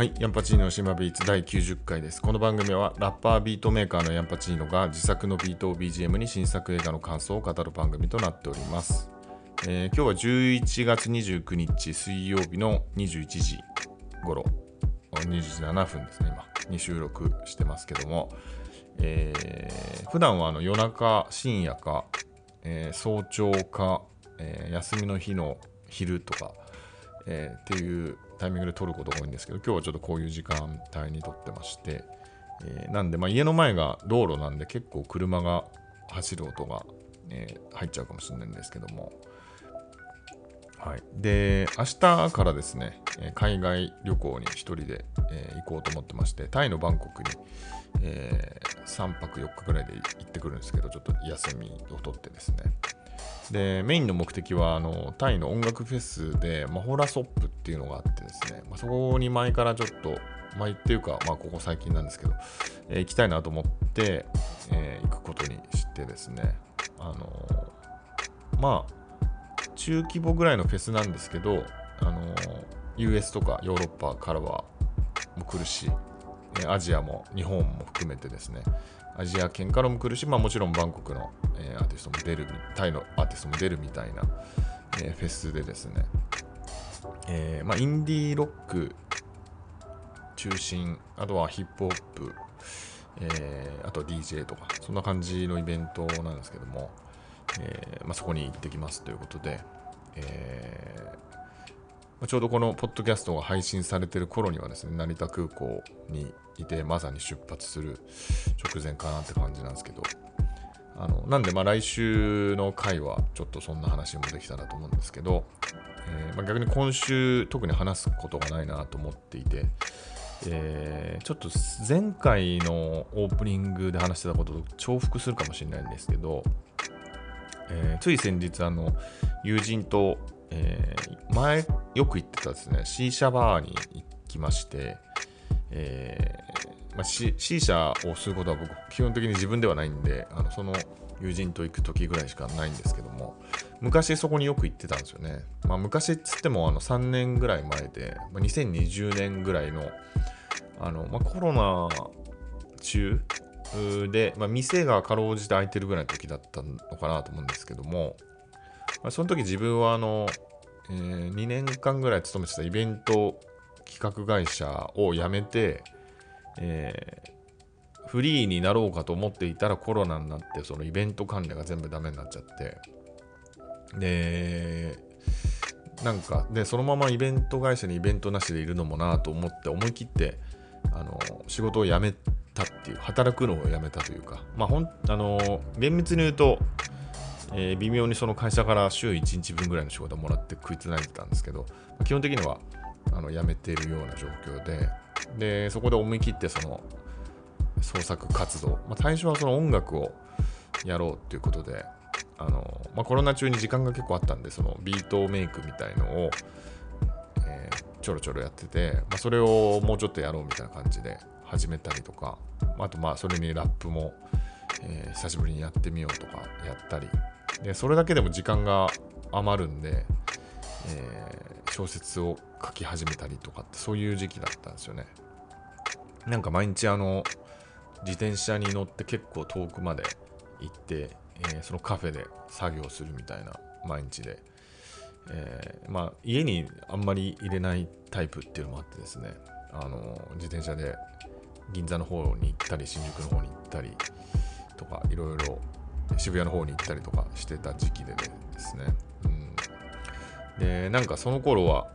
はい、ヤンパチーノの島ビーツ第90回です。この番組はラッパービートメーカーのヤンパチーノが自作のビートを BGM に新作映画の感想を語る番組となっております。えー今日は11月29日水曜日の21時頃、2時7分ですね、今、に収録してますけども、えー普段はあの夜中、深夜か、えー早朝か、えー休みの日の昼とか、えーっていうタイミングで撮ることが多いんですけど、今日はちょっとこういう時間帯に撮ってまして、えーなんで、まあ、家の前が道路なんで結構車が走る音が、えー入っちゃうかもしれないんですけども、はい、で明日からですね、海外旅行に1人で、えー行こうと思ってまして、タイのバンコクに、えー3泊4日ぐらいで行ってくるんですけど、ちょっと休みを取ってですね。でメインの目的はあのタイの音楽フェスでマホラソップっていうのがあってですね、まあ、そこに前からちょっと前っていうか、まあ、ここ最近なんですけど、えー行きたいなと思って、えー行くことにしてですねあのまあ中規模ぐらいのフェスなんですけど、あの US とかヨーロッパからはも来るし、えアジアも日本も含めてですね。アジア圏からも来るし、まあ、もちろんバンコクの、えアーティストも出るタイのアーティストも出るみたいな、えフェスでですね、えーまあ、インディーロック中心あとはヒップホップ、えーあと DJ とかそんな感じのイベントなんですけども、えーまあ、そこに行ってきますということで、えーちょうどこのポッドキャストが配信されてる頃にはですね成田空港にいてまさに出発する直前かなって感じなんですけどあのなんでまあ来週の回はちょっとそんな話もできたらと思うんですけど、えーまあ、逆に今週特に話すことがないなと思っていて、えーちょっと前回のオープニングで話してたことと重複するかもしれないんですけど、えーつい先日あの友人と、えー前よく行ってたですね C 社バーに行きまして、えーまあ、C, C 社をすることは僕基本的に自分ではないんであのその友人と行く時ぐらいしかないんですけども昔そこによく行ってたんですよね、まあ、昔っつってもあの3年ぐらい前で、まあ、2020年ぐらいのあの、まあ、コロナ中で、まあ、店がかろうじて開いてるぐらいの時だったのかなと思うんですけども、まあ、その時自分はあの、えー2年間ぐらい勤めてたイベント企画会社を辞めて、えーフリーになろうかと思っていたらコロナになってそのイベント管理が全部ダメになっちゃってでなんかでそのままイベント会社にイベントなしでいるのもなと思って思い切ってあの仕事を辞めたっていう働くのを辞めたというか。まあほんあの厳密に言うと、えー微妙にその会社から週1日分ぐらいの仕事をもらって食いつないでたんですけど基本的にはあの辞めているような状況ででそこで思い切ってその創作活動、まあ、最初はその音楽をやろうっていうことであの、まあ、コロナ中に時間が結構あったんでそのビートメイクみたいのを、えーちょろちょろやってて、まあ、それをもうちょっとやろうみたいな感じで始めたりとかあとまあそれにラップも、えー久しぶりにやってみようとかやったり。でそれだけでも時間が余るんで、えー小説を書き始めたりとかってそういう時期だったんですよね。なんか毎日あの自転車に乗って結構遠くまで行って、えーそのカフェで作業するみたいな毎日で、えーまあ、家にあんまり入れないタイプっていうのもあってですね。あの自転車で銀座の方に行ったり新宿の方に行ったりとかいろいろ渋谷の方に行ったりとかしてた時期でですね、うん、でなんかその頃は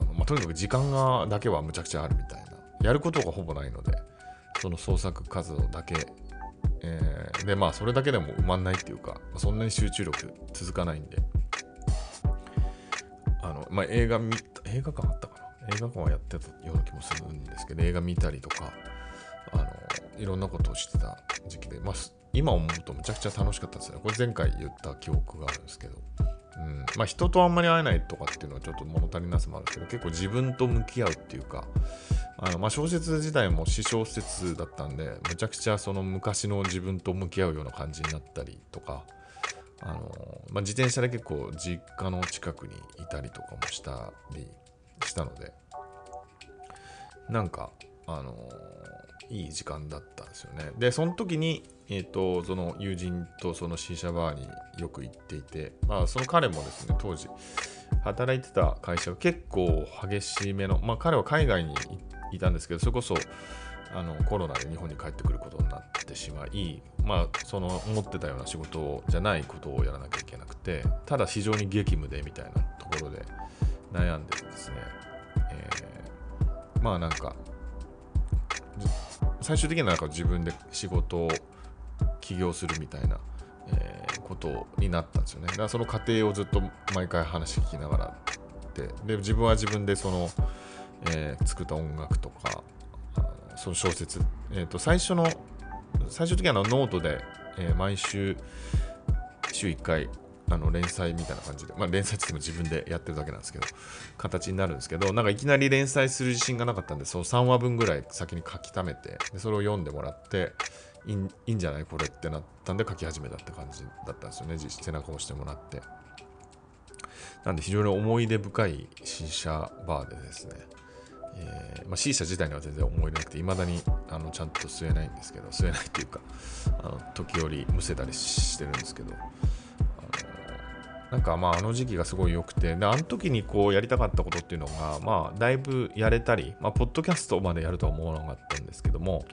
あの、まあ、とにかく時間がだけはむちゃくちゃあるみたいな。やることがほぼないのでその創作活動だけ、えーでまあそれだけでも埋まんないっていうかそんなに集中力続かないんで。あの、まあ、映画見映画館あったか映画館はやってたような気もするんですけど映画見たりとかあのいろんなことをしてた時期で、まあ、今思うとむちゃくちゃ楽しかったですね。これ前回言った記憶があるんですけど。うん。まあ、人とあんまり会えないとかっていうのはちょっと物足りなさもあるんですけど結構自分と向き合うっていうかあの、まあ、小説自体も詩小説だったんでむちゃくちゃその昔の自分と向き合うような感じになったりとかあの、まあ、自転車で結構実家の近くにいたりとかもしたりしたのでなんかあのいい時間だったんですよね。でその時にえーと、その友人とその C 社バーによく行っていて、まあ、その彼もですね当時働いてた会社が結構激しめの、まあ、彼は海外にいたんですけどそれこそあのコロナで日本に帰ってくることになってしまい、まあ、その思ってたような仕事じゃないことをやらなきゃいけなくてただ非常に激務でみたいなところで悩んでですね、え、まあなんか最終的にはなんか自分で仕事を起業するみたいな、えー、ことになったんですよね。だからその過程をずっと毎回話聞きながらでで自分は自分でその、えー、作った音楽とかその小説、えー、と最初の最終的にはノートで、えー、毎週週1回あの連載みたいな感じで、まあ、連載って言っても自分でやってるだけなんですけど、形になるんですけど、なんかいきなり連載する自信がなかったんで、その3話分ぐらい先に書き溜めて、でそれを読んでもらって、いいんじゃない？これってなったんで書き始めたって感じだったんですよね。背中を押してもらって。なんで非常に思い出深い C 社バーでですね、えーまあ、C 社自体には全然思い出なくていまだにあのちゃんと吸えないんですけど吸えないっていうかあの時折むせたりしてるんですけど。なんかまああの時期がすごい良くて、で、あの時にこうやりたかったことっていうのが、まあだいぶやれたり、まあポッドキャストまでやるとは思わなかったんですけども、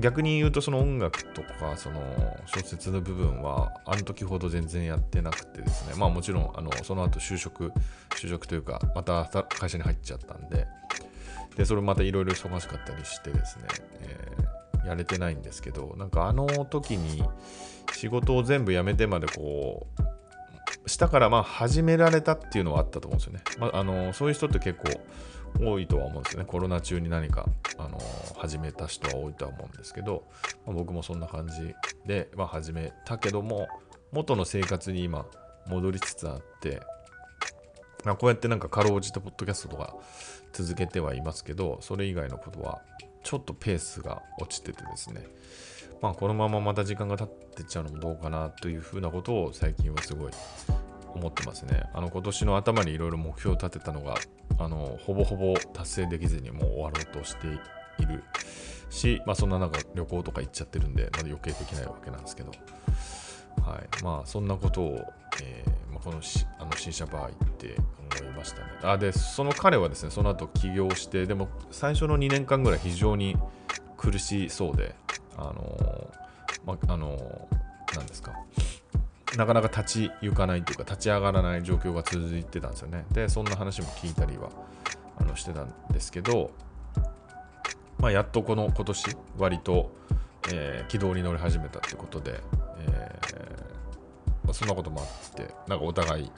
逆に言うとその音楽とかその小説の部分はあの時ほど全然やってなくてですね。まあもちろんあのその後就職就職というかまた会社に入っちゃったんででそれまたいろいろ忙しかったりしてですね、えー、やれてないんですけどなんかあの時に仕事を全部辞めてまでこうしたからまあ始められたっていうのはあったと思うんですよね、まあ、あのそういう人って結構多いとは思うんですよね。コロナ中に何か、あの始めた人は多いとは思うんですけど、まあ、僕もそんな感じで、まあ、始めたけども、元の生活に今戻りつつあって、まあ、こうやってなんかかろうじてポッドキャストとか続けてはいますけど、それ以外のことはちょっとペースが落ちててですね、まあ、このまままた時間が経ってっちゃうのもどうかなというふうなことを最近はすごい思ってますね。あの今年の頭にいろいろ目標を立てたのがあのほぼほぼ達成できずにもう終わろうとしているし、まあ、そんな中旅行とか行っちゃってるんで、まだ余計できないわけなんですけど、はいまあ、そんなことを、えーまあ、このしあの新車バー行って思いましたね。あで、その彼はですね、その後起業して、でも最初の2年間ぐらい非常に苦しそうで、あのまあ、あのなんですか、なかなか立ち行かないというか立ち上がらない状況が続いてたんですよね。で、そんな話も聞いたりはあのしてたんですけど、まあ、やっとこの今年割と、えー、軌道に乗り始めたってことで、えーまあ、そんなこともあって、なんかお互い、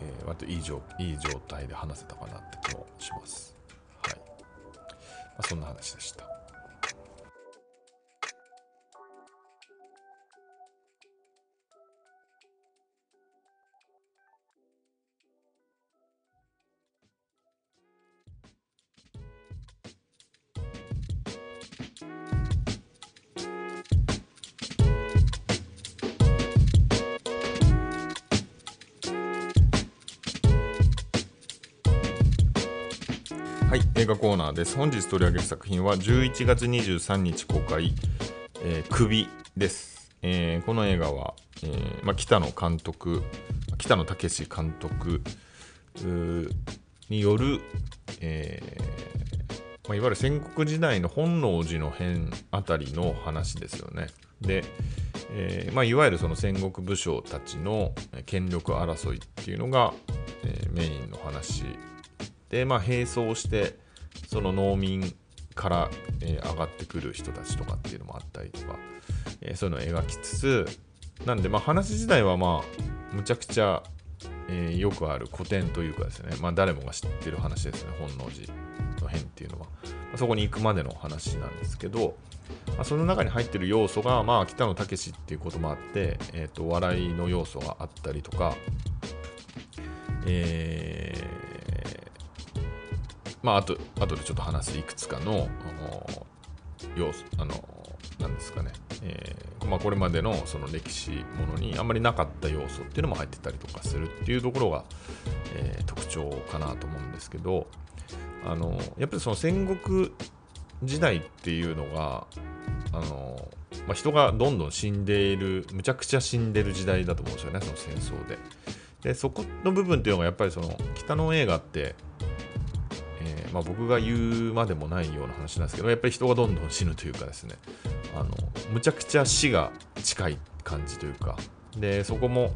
えー、割といい状いい状態で話せたかなって気もします。はい。まあ、そんな話でした。画コーナーです。本日取り上げる作品は11月23日公開、えー、首です、えー、この映画は、えーまあ、北野監督、北野武監督による、えーまあ、いわゆる戦国時代の本能寺の変あたりの話ですよね。で、えーまあ、いわゆるその戦国武将たちの権力争いっていうのが、えー、メインの話で、まあ、並走してその農民から、えー、上がってくる人たちとかっていうのもあったりとか、えー、そういうのを描きつつなんで、まあ、話自体はまあむちゃくちゃ、えー、よくある古典というかですね、まあ、誰もが知ってる話ですね本能寺の変っていうのは、ま、そこに行くまでの話なんですけど、まあ、その中に入ってる要素が、まあ、北野武っていうこともあって、えーと、笑いの要素があったりとか、えーまあ、あと、あとでちょっと話すいくつかの、あの要素、あの、なんですかね、えー、まあ、これまでのその歴史ものにあんまりなかった要素っていうのも入ってたりとかするっていうところが、えー、特徴かなと思うんですけど、あのやっぱりその戦国時代っていうのがあの、まあ、人がどんどん死んでいるむちゃくちゃ死んでる時代だと思うんですよねその戦争で。でそこの部分っていうのがやっぱりその北の映画って、まあ、僕が言うまでもないような話なんですけどやっぱり人がどんどん死ぬというかですねあのむちゃくちゃ死が近い感じというかでそこも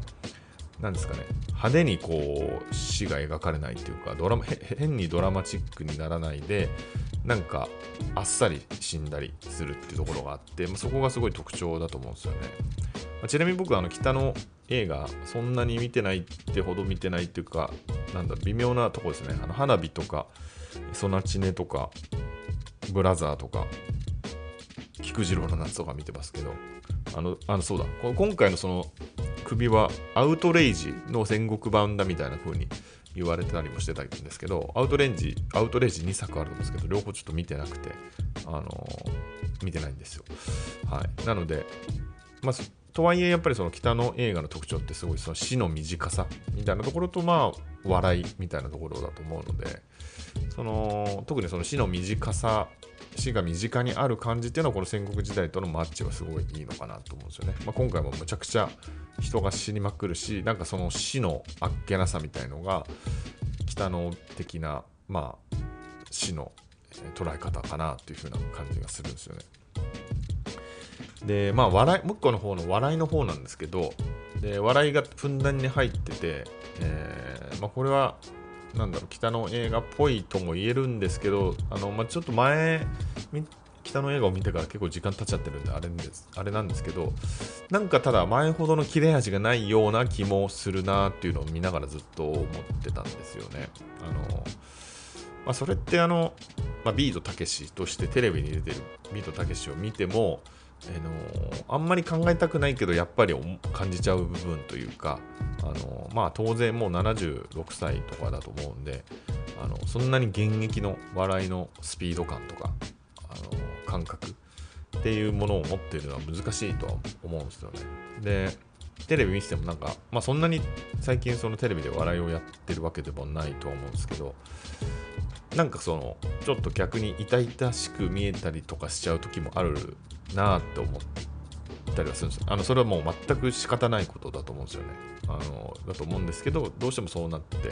何ですかね派手にこう死が描かれないというかドラマ変にドラマチックにならないでなんかあっさり死んだりするっていうところがあって、まあ、そこがすごい特徴だと思うんですよね、まあ、ちなみに僕はあの北の映画そんなに見てないってほど見てないっていうかなんだ微妙なとこですねあの花火とかソナチネとかブラザーとか菊次郎の夏とか見てますけどあのあのそうだ今回のその首はアウトレイジの戦国版だみたいな風に言われてたりもしてたんですけど、アウトレンジ、アウトレイジ2作あるんですけど、両方ちょっと見てなくて、あのー、見てないんですよ。はい。なので、まあ、とはいえやっぱりその北の映画の特徴ってすごいその死の短さみたいなところとまあ笑いみたいなところだと思うのでその特にその死の短さ死が身近にある感じっていうのはこの戦国時代とのマッチはすごいいいのかなと思うんですよね。まあ、今回もむちゃくちゃ人が死にまくるしなんかその死のあっけなさみたいのが北の的なまあ死の捉え方かなというふうな感じがするんですよね。でまあ笑いもう一個の方の笑いの方なんですけどで笑いがふんだんに入ってて、えーまあ、これはなんだろう北の映画っぽいとも言えるんですけどあの、まあ、ちょっと前北の映画を見てから結構時間経っちゃってるんであれですあれなんですけどなんかただ前ほどの切れ味がないような気もするなっていうのを見ながらずっと思ってたんですよね。あのまあ、それってあの、まあ、ビートたけしとしてテレビに出てるビートたけしを見てもあのあんまり考えたくないけどやっぱり感じちゃう部分というか、あのまあ、当然もう76歳とかだと思うんであのそんなに現役の笑いのスピード感とか、あの感覚っていうものを持っているのは難しいとは思うんですよね。でテレビ見ててもなんか、まあ、そんなに最近そのテレビで笑いをやってるわけでもないとは思うんですけどなんかそのちょっと逆に痛々しく見えたりとかしちゃう時もあるなって思ったりはするんですあのそれはもう全く仕方ないことだと思うんですよねあのだと思うんですけどどうしてもそうなってて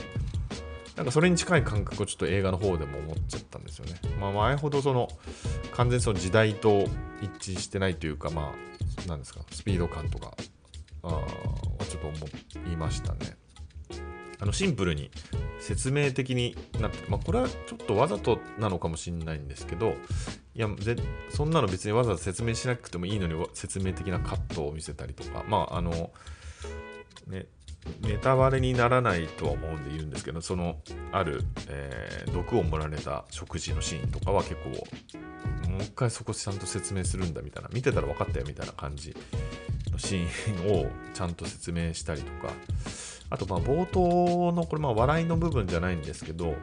なんかそれに近い感覚をちょっと映画の方でも思っちゃったんですよね。まあ、前ほどその完全にその時代と一致してないというか、まあ、なんですか、スピード感とか、あはちょっと思いましたね。あのシンプルに説明的になって、まあ、これはちょっとわざとなのかもしれないんですけど、いや、そんなの別にわざわざ説明しなくてもいいのに説明的なカットを見せたりとか、まあ、あの、ね、ネタバレにならないとは思うんで言うんですけど、その、ある、えー、毒を盛られた食事のシーンとかは結構、もう一回そこちゃんと説明するんだみたいな、見てたら分かったよみたいな感じのシーンをちゃんと説明したりとか、あと、冒頭の、これ、笑いの部分じゃないんですけど、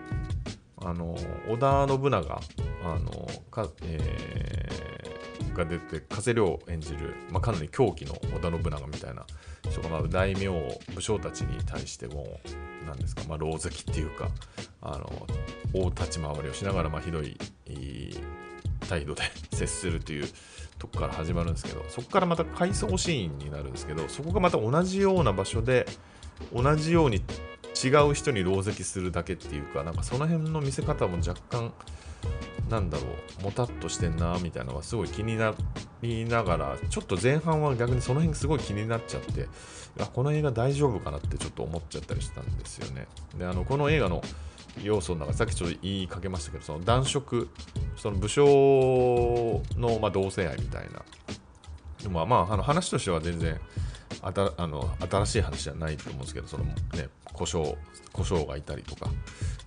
あの、織田信長、あの、か、えー、が出て、加瀬亮演じる、まあ、かなり狂気の織田信長みたいな人が、大名、武将たちに対しても、なんですか、まあ、狼藉っていうか、あの、大立ち回りをしながら、まあ、ひどい、態度で 接するというとこから始まるんですけど、そこからまた回想シーンになるんですけど、そこがまた同じような場所で、同じように違う人に狼藉するだけっていうかなんかその辺の見せ方も若干なんだろうもたっとしてんなみたいなのがすごい気になりながらちょっと前半は逆にその辺すごい気になっちゃってあこの映画大丈夫かなってちょっと思っちゃったりしたんですよね。であのこの映画の要素の中さっきちょっと言いかけましたけどその男色その武将の、ま、同性愛みたいな。でもまああの話としては全然あたあの新しい話じゃないと思うんですけど、そのね、故障、故障がいたりとか、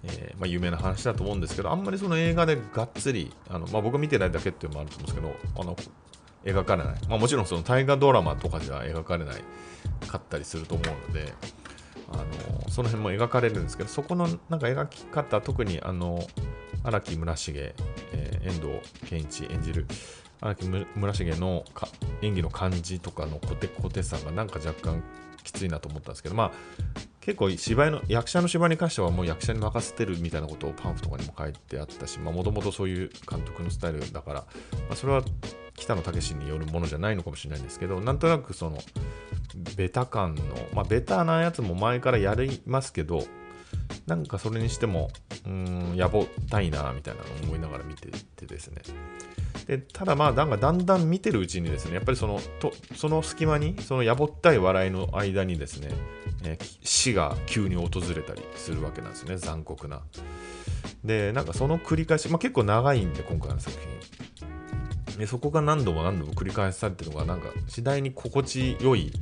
えー、まあ、有名な話だと思うんですけど、あんまりその映画でがっつり、あのまあ、僕見てないだけっていうのもあると思うんですけど、あの描かれない。まあ、もちろんその大河ドラマとかじゃ描かれないかったりすると思うので、あのその辺も描かれるんですけど、そこのなんか描き方、特にあの荒木村重、えー、遠藤健一演じる荒木村重の演技の感じとかのコテコテさがなんか若干きついなと思ったんですけど、まあ、結構芝居の役者の芝居に関してはもう役者に任せてるみたいなことをパンフとかにも書いてあったしもともとそういう監督のスタイルだから、まあ、それは北野武によるものじゃないのかもしれないんですけどなんとなくそのベタ感のまあベタなやつも前からやりますけどなんかそれにしてもうんやぼったいなみたいなのを思いながら見ててですね。でただまあなんかだんだん見てるうちにですねやっぱりそのとその隙間にそのやぼったい笑いの間にですね、えー、死が急に訪れたりするわけなんですね残酷な。でなんかその繰り返し、まあ、結構長いんで今回の作品。でそこが何度も何度も繰り返されてるのがなんか次第に心地よい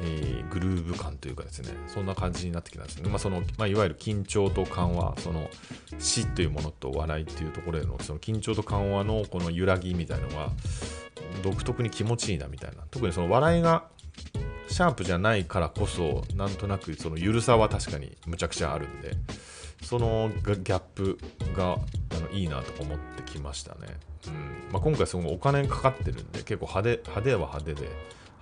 えー、グルーヴ感というかですね、そんな感じになってきたんですね。まあ、その、まあ、いわゆる緊張と緩和、その死というものと笑いっていうところでの、その緊張と緩和のこの揺らぎみたいなのが、独特に気持ちいいなみたいな。特にその笑いがシャープじゃないからこそ、なんとなくそのゆるさは確かにむちゃくちゃあるんで、そのギャップがあのいいなと思ってきましたね。うんまあ、今回すごいお金かかってるんで、結構派手派手は派手で、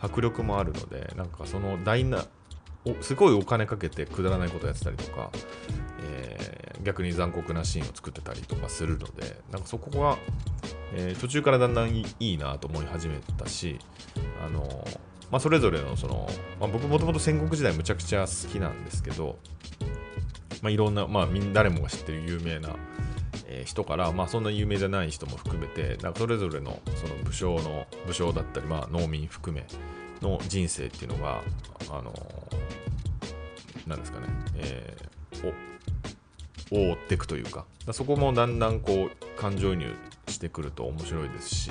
迫力もあるのでなんかその大なすごいお金かけてくだらないことやってたりとか、えー、逆に残酷なシーンを作ってたりとかするのでなんかそこが、えー、途中からだんだんいいなと思い始めたしあのー、まあ、それぞれのその、まあ、僕もともと戦国時代むちゃくちゃ好きなんですけど、まあ、いろんな、まあ、誰もが知ってる有名な人から、まあ、そんな有名じゃない人も含めてなんかそれぞれのその武将の武将だったり、まあ、農民含めの人生っていうのがあのなんですかね、えー、を追っていくというかそこもだんだんこう感情移入してくると面白いですし、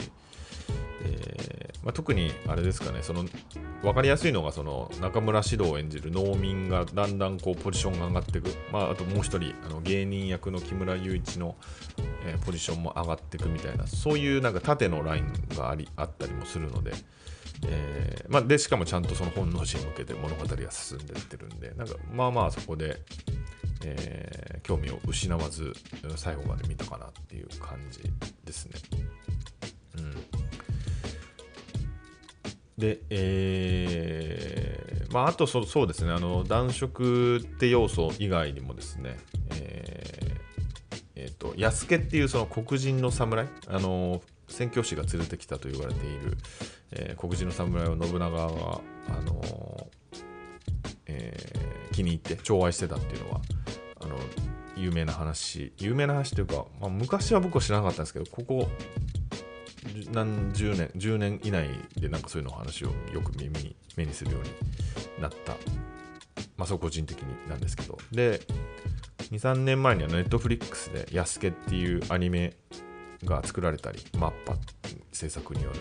えーまあ、特にあれですかねその分かりやすいのがその中村獅童を演じる農民がだんだんこうポジションが上がっていく、まあ、あともう一人あの芸人役の木村雄一の、えー、ポジションも上がっていくみたいなそういうなんか縦のラインがありあったりもするので。えーまあ、でしかもちゃんとその本能寺に向けて物語が進んでいってるんでなんかまあまあそこで、えー、興味を失わず最後まで見たかなっていう感じですね。うんで、えー、まあ、あとそそうですね、あの暖色って要素以外にもですね、えーえーと、安家っていうその黒人の侍、あの宣教師が連れてきたと言われている、えー、黒人の侍を信長が、あのえー、気に入って寵愛してたっていうのは、あの有名な話、有名な話というか、まあ、昔は僕は知らなかったんですけど、ここ何十年10年以内でなんかそういうの話をよく耳に目にするようになった。まあそう個人的になんですけど。で23年前にはネットフリックスで「やすけ」っていうアニメが作られたりマッパ制作によ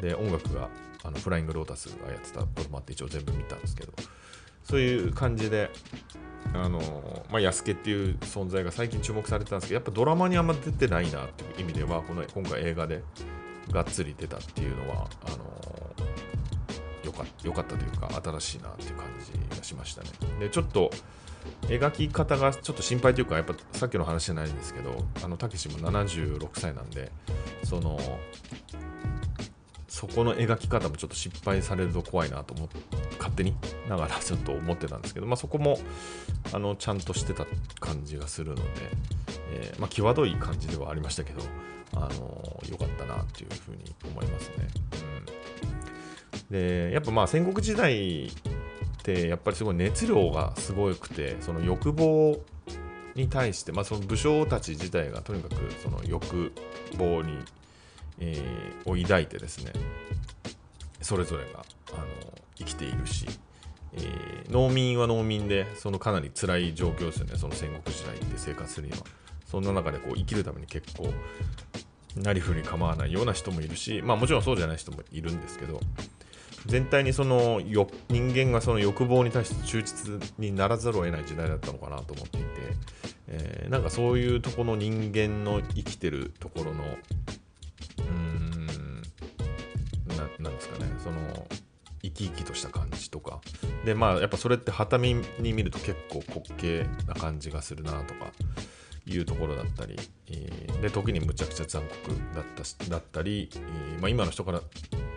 る。で音楽があのフライングロータスがやってたこともあって一応全部見たんですけど。そういう感じであのまあ、安家っていう存在が最近注目されてたんですけど、やっぱドラマにあんま出てないなっていう意味では、この今回映画でがっつり出たっていうのは、あのよかよかったというか、新しいなっていう感じがしましたね。で、ちょっと描き方がちょっと心配というか、やっぱさっきの話じゃないんですけど、あの、たけしも76歳なんで、その、そこの描き方もちょっと失敗されると怖いなと思って勝手にながらちょっと思ってたんですけど、まあ、そこもあのちゃんとしてた感じがするので、えー、まあ、際どい感じではありましたけど、あのー、かったなっていうふうに思いますね。うん、でやっぱまあ戦国時代ってやっぱりすごい熱量がすごくてその欲望に対して、まあ、その武将たち自体がとにかくその欲望にえー、を抱いてですねそれぞれがあの生きているし、えー、農民は農民でそのかなり辛い状況ですよね。その戦国時代って生活するには。そんな中でこう生きるために結構なりふり構わないような人もいるしまあもちろんそうじゃない人もいるんですけど全体にそのよ人間がその欲望に対して忠実にならざるを得ない時代だったのかなと思っていて、えー、なんかそういうとこの人間の生きてるところのなんですかね。その生き生きとした感じとか。でまあやっぱそれってはために見ると結構滑稽な感じがするなとかいうところだったり、で時にむちゃくちゃ残酷だっただったり、まあ、今の人から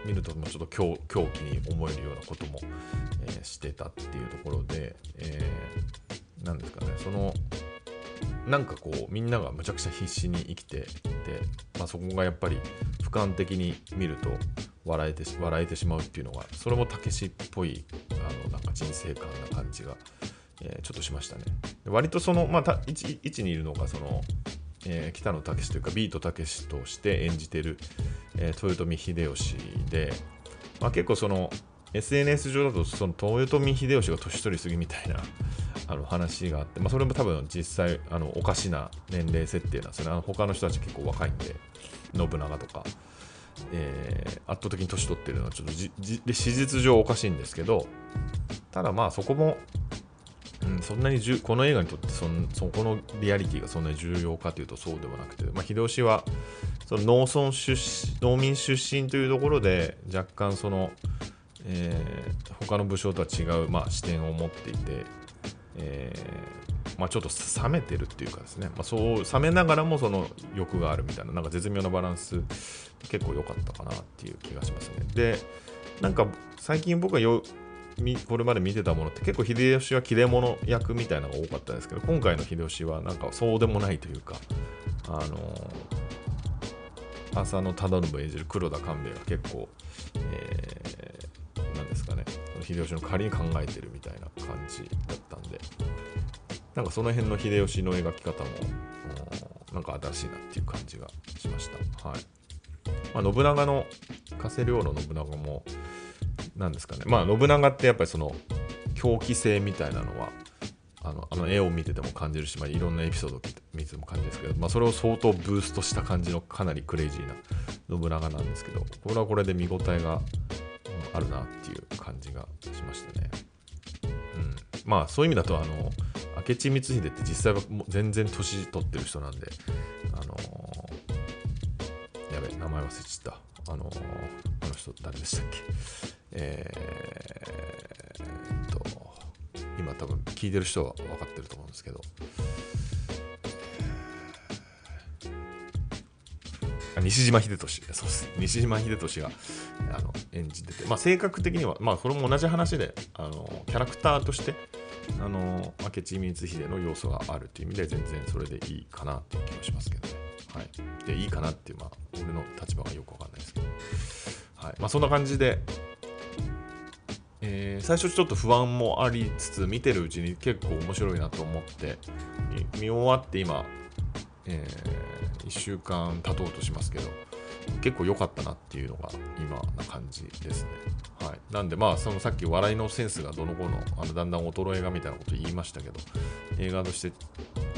見るともうちょっと狂狂気に思えるようなことも、えー、してたっていうところで、えー、なんですかね。そのなんかこうみんながむちゃくちゃ必死に生きていて、まあ、そこがやっぱり俯瞰的に見ると笑えて笑えてしまうっていうのがそれもたけしっぽいあのなんか人生観な感じが、えー、ちょっとしましたね。割とその、まあ、た位置位置にいるのがその、えー、北野武というかビートたけしとして演じてる、えー、豊臣秀吉で、まあ、結構その SNS 上だとその豊臣秀吉が年取りすぎみたいなあの話があって、まあ、それも多分実際あのおかしな年齢設定なんですよねあの他の人たち結構若いんで信長とか、えー、圧倒的に年取ってるのはちょっと史実上おかしいんですけどただまあそこも、うん、そんなにじゅこの映画にとってそそこのリアリティがそんなに重要かというとそうではなくて、まあ、秀吉はその農村出農民出身というところで若干その、えー、他の武将とは違う、まあ、視点を持っていてえー、まあ、ちょっと冷めてるっていうかですね、まあ、そう冷めながらもその欲があるみたいな。なんか絶妙なバランス結構良かったかなっていう気がしますね。でなんか最近僕がよこれまで見てたものって結構秀吉は切れ者役みたいなのが多かったんですけど今回の秀吉はなんかそうでもないというかあの浅野忠信演じる黒田官兵衛が結構、えー、なんですかね。秀吉の仮に考えてるみたいな感じだったんで。なんかその辺の秀吉の描き方もなんか新しいなっていう感じがしました。はいまあ、信長の加瀬亮の信長も何ですかねまあ信長ってやっぱりその狂気性みたいなのはあのあの絵を見てても感じるし、まあ、いろんなエピソードを見てても感じるんですけど、まあ、それを相当ブーストした感じのかなりクレイジーな信長なんですけどこれはこれで見応えがあるなっていう感じがしましたね。うん、まあそういう意味だとあの明智光秀って実際はもう全然年取ってる人なんであのー、やべ名前忘れちゃった。あのー、あの人誰でしたっけ？えー、っと今多分聞いてる人は分かってると思うんですけど。西島秀俊。そうです。西島秀俊があの演じてて、まあ、性格的には、まあ、これも同じ話であのキャラクターとしてあの明智光秀の要素があるという意味で全然それでいいかなっていう気がしますけど。ね。はい、でいいかなっていう、まあ、俺の立場がよくわかんないですけど、はい。まあ、そんな感じで、えー、最初ちょっと不安もありつつ見てるうちに結構面白いなと思って見終わって今、えー、1週間経とうとしますけど。結構良かったなっていうのが今な感じですね。はい、なんでまあそのさっき笑いのセンスがどの子のあのだんだん衰えがみたいなこと言いましたけど映画として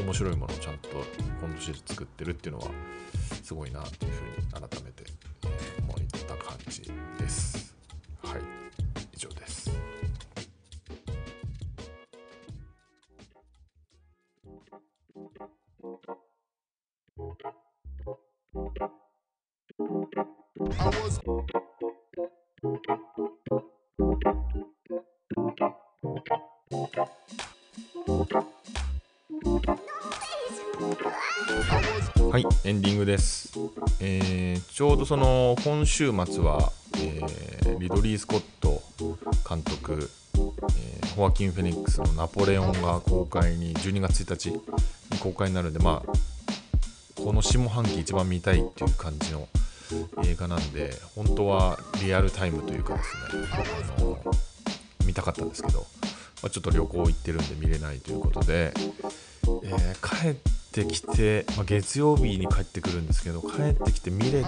面白いものをちゃんと今年作ってるっていうのはすごいなというふうに改めて思った感じです。はいはい、エンディングです。えー、ちょうどその今週末は、えー、リドリー・スコット監督、えー、ホアキン・フェニックスのナポレオンが公開に12月1日に公開になるんで、まあ、この下半期一番見たいっていう感じの映画なんで本当はリアルタイムというかですねあの見たかったんですけど、まあ、ちょっと旅行行ってるんで見れないということで、えー、帰ってきて、まあ、月曜日に帰ってくるんですけど帰ってきて見れ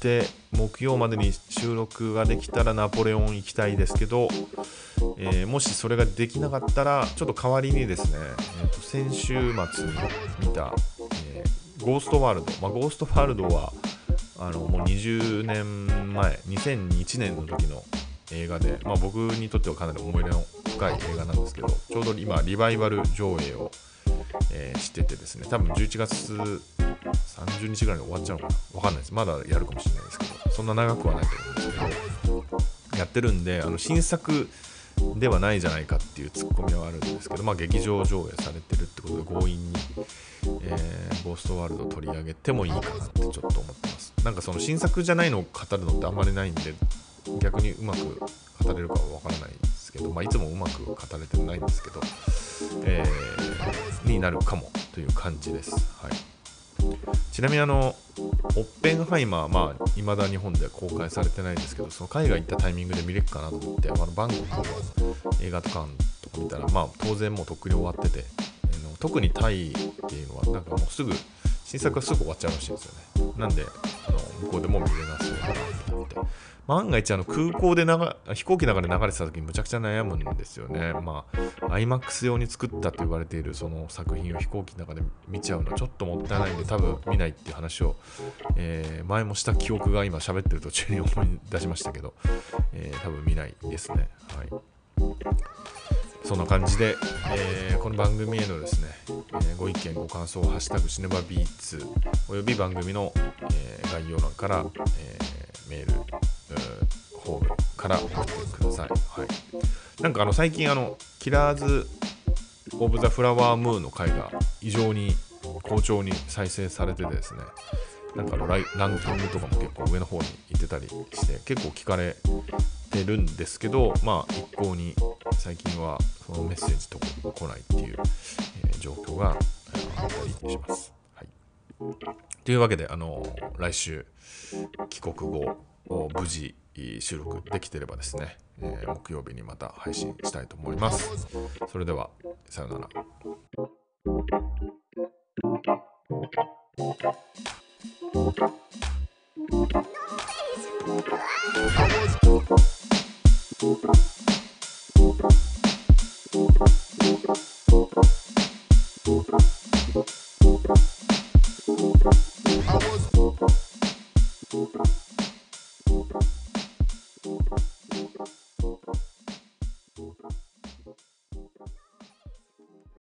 て木曜までに収録ができたらナポレオン行きたいですけど、えー、もしそれができなかったらちょっと代わりにですね、えー、と先週末に見た、えー、ゴーストワールド、まあ、ゴーストワールドはあのもう20年前2001年の時の映画で、まあ、僕にとってはかなり思い入れの深い映画なんですけどちょうど今リバイバル上映を、えー、しててですね多分11月30日ぐらいで終わっちゃうのかな？わかんないですまだやるかもしれないですけどそんな長くはないと思うんですけどやってるんであの新作ではないじゃないかっていうツッコミはあるんですけど、まあ、劇場上映されてるってことで強引に、えー、ゴーストワールド取り上げてもいいかなってちょっと思ってます。なんかその新作じゃないのを語るのってあんまりないんで逆にうまく語れるかはわからないですけど、まあ、いつもうまく語れてないんですけど、えー、になるかもという感じです。はい、ちなみにあの、オッペンハイマー、まあ、未だ日本では公開されてないんですけど、その海外行ったタイミングで見れるかなと思って、あのバンコクの映画館とか見たら、まあ、当然もうとっくに終わってて、特にタイっていうのは、なんかもうすぐ、新作はすぐ終わっちゃうらしいんですよね。なんで、あの向こうでも見れますよなと思って。万が一あの空港で飛行機の中で流れてた時にむちゃくちゃ悩むんですよね。まあ、IMAX 用に作ったと言われているその作品を飛行機の中で見ちゃうのはちょっともったいないんで多分見ないっていう話を、えー、前もした記憶が今喋ってる途中に思い出しましたけど、えー、多分見ないですね。はい。そんな感じで、えー、この番組へのですね、えー、ご意見、ご感想をハッシュタグシネバビーツおよび番組の、えー、概要欄から、えメール、フォームから送ってください。はい、なんかあの最近あの、キラーズ・オブ・ザ・フラワームーンの回が異常に好調に再生されててですね、なんかあのライランキングとかも結構上の方に行ってたりして結構聞かれてるんですけどまあ一向に最近はそのメッセージとか来ないっていう、えー、状況があったりします。はい、というわけであの来週帰国後無事収録できてればですね、えー、木曜日にまた配信したいと思います。それではさようなら。